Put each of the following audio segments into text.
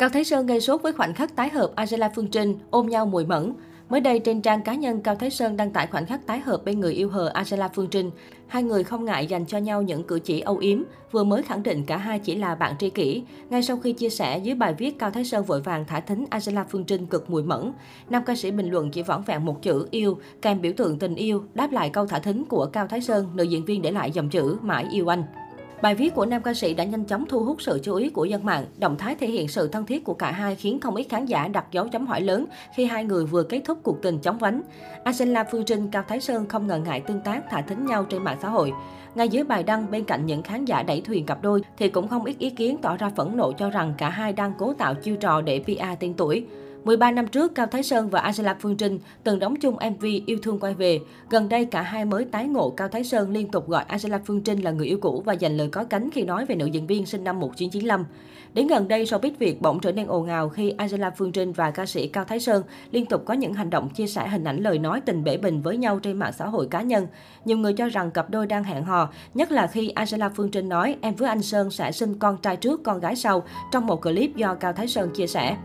Cao Thái Sơn gây sốt với khoảnh khắc tái hợp Angela Phương Trinh ôm nhau mùi mẫn. Mới đây trên trang cá nhân, Cao Thái Sơn đăng tải khoảnh khắc tái hợp bên người yêu hờ Angela Phương Trinh. Hai người không ngại dành cho nhau những cử chỉ âu yếm, vừa mới khẳng định cả hai chỉ là bạn tri kỷ. Ngay sau khi chia sẻ dưới bài viết, Cao Thái Sơn vội vàng thả thính Angela Phương Trinh cực mùi mẫn. Nam ca sĩ bình luận chỉ vỏn vẹn một chữ yêu, kèm biểu tượng tình yêu, đáp lại câu thả thính của Cao Thái Sơn, nữ diễn viên để lại dòng chữ mãi yêu anh. Bài viết của nam ca sĩ đã nhanh chóng thu hút sự chú ý của dân mạng. Động thái thể hiện sự thân thiết của cả hai khiến không ít khán giả đặt dấu chấm hỏi lớn khi hai người vừa kết thúc cuộc tình chóng vánh. Angela Phương Trinh, Cao Thái Sơn không ngần ngại tương tác thả thính nhau trên mạng xã hội. Ngay dưới bài đăng bên cạnh những khán giả đẩy thuyền cặp đôi thì cũng không ít ý kiến tỏ ra phẫn nộ cho rằng cả hai đang cố tạo chiêu trò để PR tên tuổi. 13 năm trước, Cao Thái Sơn và Angela Phương Trinh từng đóng chung MV Yêu thương quay về. Gần đây, cả hai mới tái ngộ Cao Thái Sơn liên tục gọi Angela Phương Trinh là người yêu cũ và dành lời có cánh khi nói về nữ diễn viên sinh năm 1995. Đến gần đây, showbiz Việt bỗng trở nên ồn ào khi Angela Phương Trinh và ca sĩ Cao Thái Sơn liên tục có những hành động chia sẻ hình ảnh lời nói tình bể bình với nhau trên mạng xã hội cá nhân. Nhiều người cho rằng cặp đôi đang hẹn hò, nhất là khi Angela Phương Trinh nói em với anh Sơn sẽ sinh con trai trước, con gái sau trong một clip do Cao Thái Sơn chia sẻ.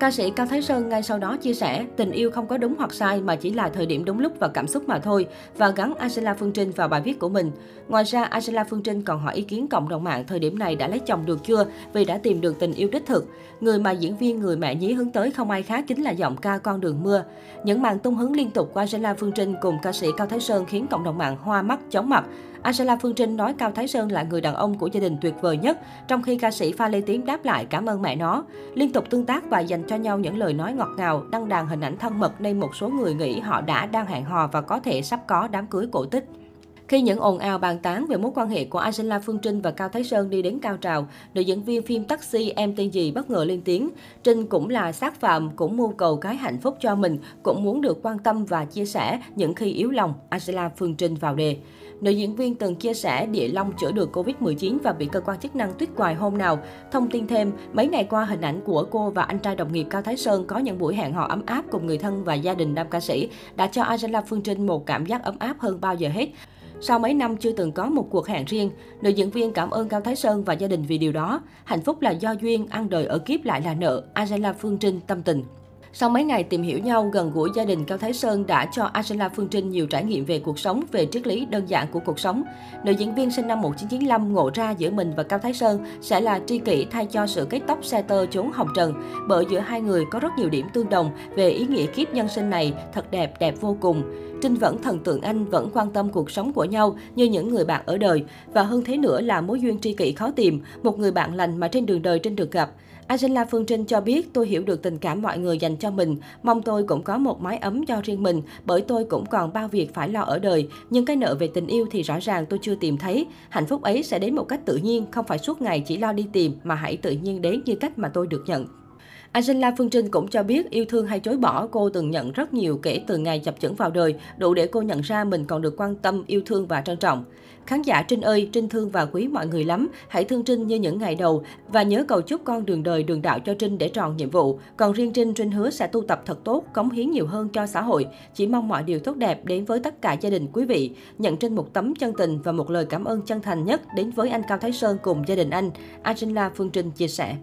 Ca sĩ Cao Thái Sơn ngay sau đó chia sẻ, tình yêu không có đúng hoặc sai mà chỉ là thời điểm đúng lúc và cảm xúc mà thôi, và gắn Angela Phương Trinh vào bài viết của mình. Ngoài ra, Angela Phương Trinh còn hỏi ý kiến cộng đồng mạng thời điểm này đã lấy chồng được chưa vì đã tìm được tình yêu đích thực. Người mà diễn viên người mẹ nhí hướng tới không ai khác chính là giọng ca Con đường mưa. Những màn tung hứng liên tục của Angela Phương Trinh cùng ca sĩ Cao Thái Sơn khiến cộng đồng mạng hoa mắt, chóng mặt. Angela Phương Trinh nói Cao Thái Sơn là người đàn ông của gia đình tuyệt vời nhất, trong khi ca sĩ Pha Lê Tiến đáp lại cảm ơn mẹ nó. Liên tục tương tác và dành cho nhau những lời nói ngọt ngào, đăng đàn hình ảnh thân mật nên một số người nghĩ họ đã đang hẹn hò và có thể sắp có đám cưới cổ tích. Khi những ồn ào bàn tán về mối quan hệ của Angela Phương Trinh và Cao Thái Sơn đi đến cao trào, nữ diễn viên phim Taxi Em tên gì bất ngờ lên tiếng. Trinh cũng là sát phạm, cũng mưu cầu cái hạnh phúc cho mình, cũng muốn được quan tâm và chia sẻ những khi yếu lòng. Angela Phương Trinh vào đề. Nữ diễn viên từng chia sẻ địa long chữa được Covid-19 và bị cơ quan chức năng tuyết quài hôm nào. Thông tin thêm, mấy ngày qua hình ảnh của cô và anh trai đồng nghiệp Cao Thái Sơn có những buổi hẹn hò ấm áp cùng người thân và gia đình nam ca sĩ đã cho Angela Phương Trinh một cảm giác ấm áp hơn bao giờ hết. Sau mấy năm chưa từng có một cuộc hẹn riêng, nữ diễn viên cảm ơn Cao Thái Sơn và gia đình vì điều đó. Hạnh phúc là do duyên, ăn đời ở kiếp lại là nợ. Angela Phương Trinh tâm tình. Sau mấy ngày tìm hiểu nhau, gần gũi gia đình Cao Thái Sơn đã cho Angela Phương Trinh nhiều trải nghiệm về cuộc sống, về triết lý đơn giản của cuộc sống. Nữ diễn viên sinh năm 1995 ngộ ra giữa mình và Cao Thái Sơn sẽ là tri kỷ thay cho sự kết tóc xe tơ trốn hồng trần, bởi giữa hai người có rất nhiều điểm tương đồng về ý nghĩa kiếp nhân sinh này thật đẹp, đẹp vô cùng. Trinh vẫn thần tượng anh, vẫn quan tâm cuộc sống của nhau như những người bạn ở đời. Và hơn thế nữa là mối duyên tri kỷ khó tìm, một người bạn lành mà trên đường đời Trinh được gặp. Angela Phương Trinh cho biết tôi hiểu được tình cảm mọi người dành cho mình, mong tôi cũng có một mái ấm cho riêng mình, bởi tôi cũng còn bao việc phải lo ở đời. Nhưng cái nợ về tình yêu thì rõ ràng tôi chưa tìm thấy. Hạnh phúc ấy sẽ đến một cách tự nhiên, không phải suốt ngày chỉ lo đi tìm mà hãy tự nhiên đến như cách mà tôi được nhận. Angela Phương Trinh cũng cho biết yêu thương hay chối bỏ cô từng nhận rất nhiều kể từ ngày chập chững vào đời, đủ để cô nhận ra mình còn được quan tâm, yêu thương và trân trọng. Khán giả Trinh ơi, Trinh thương và quý mọi người lắm. Hãy thương Trinh như những ngày đầu và nhớ cầu chúc con đường đời đường đạo cho Trinh để tròn nhiệm vụ. Còn riêng Trinh, Trinh hứa sẽ tu tập thật tốt, cống hiến nhiều hơn cho xã hội. Chỉ mong mọi điều tốt đẹp đến với tất cả gia đình quý vị. Nhận Trinh một tấm chân tình và một lời cảm ơn chân thành nhất đến với anh Cao Thái Sơn cùng gia đình anh. Angela Phương Trinh chia sẻ.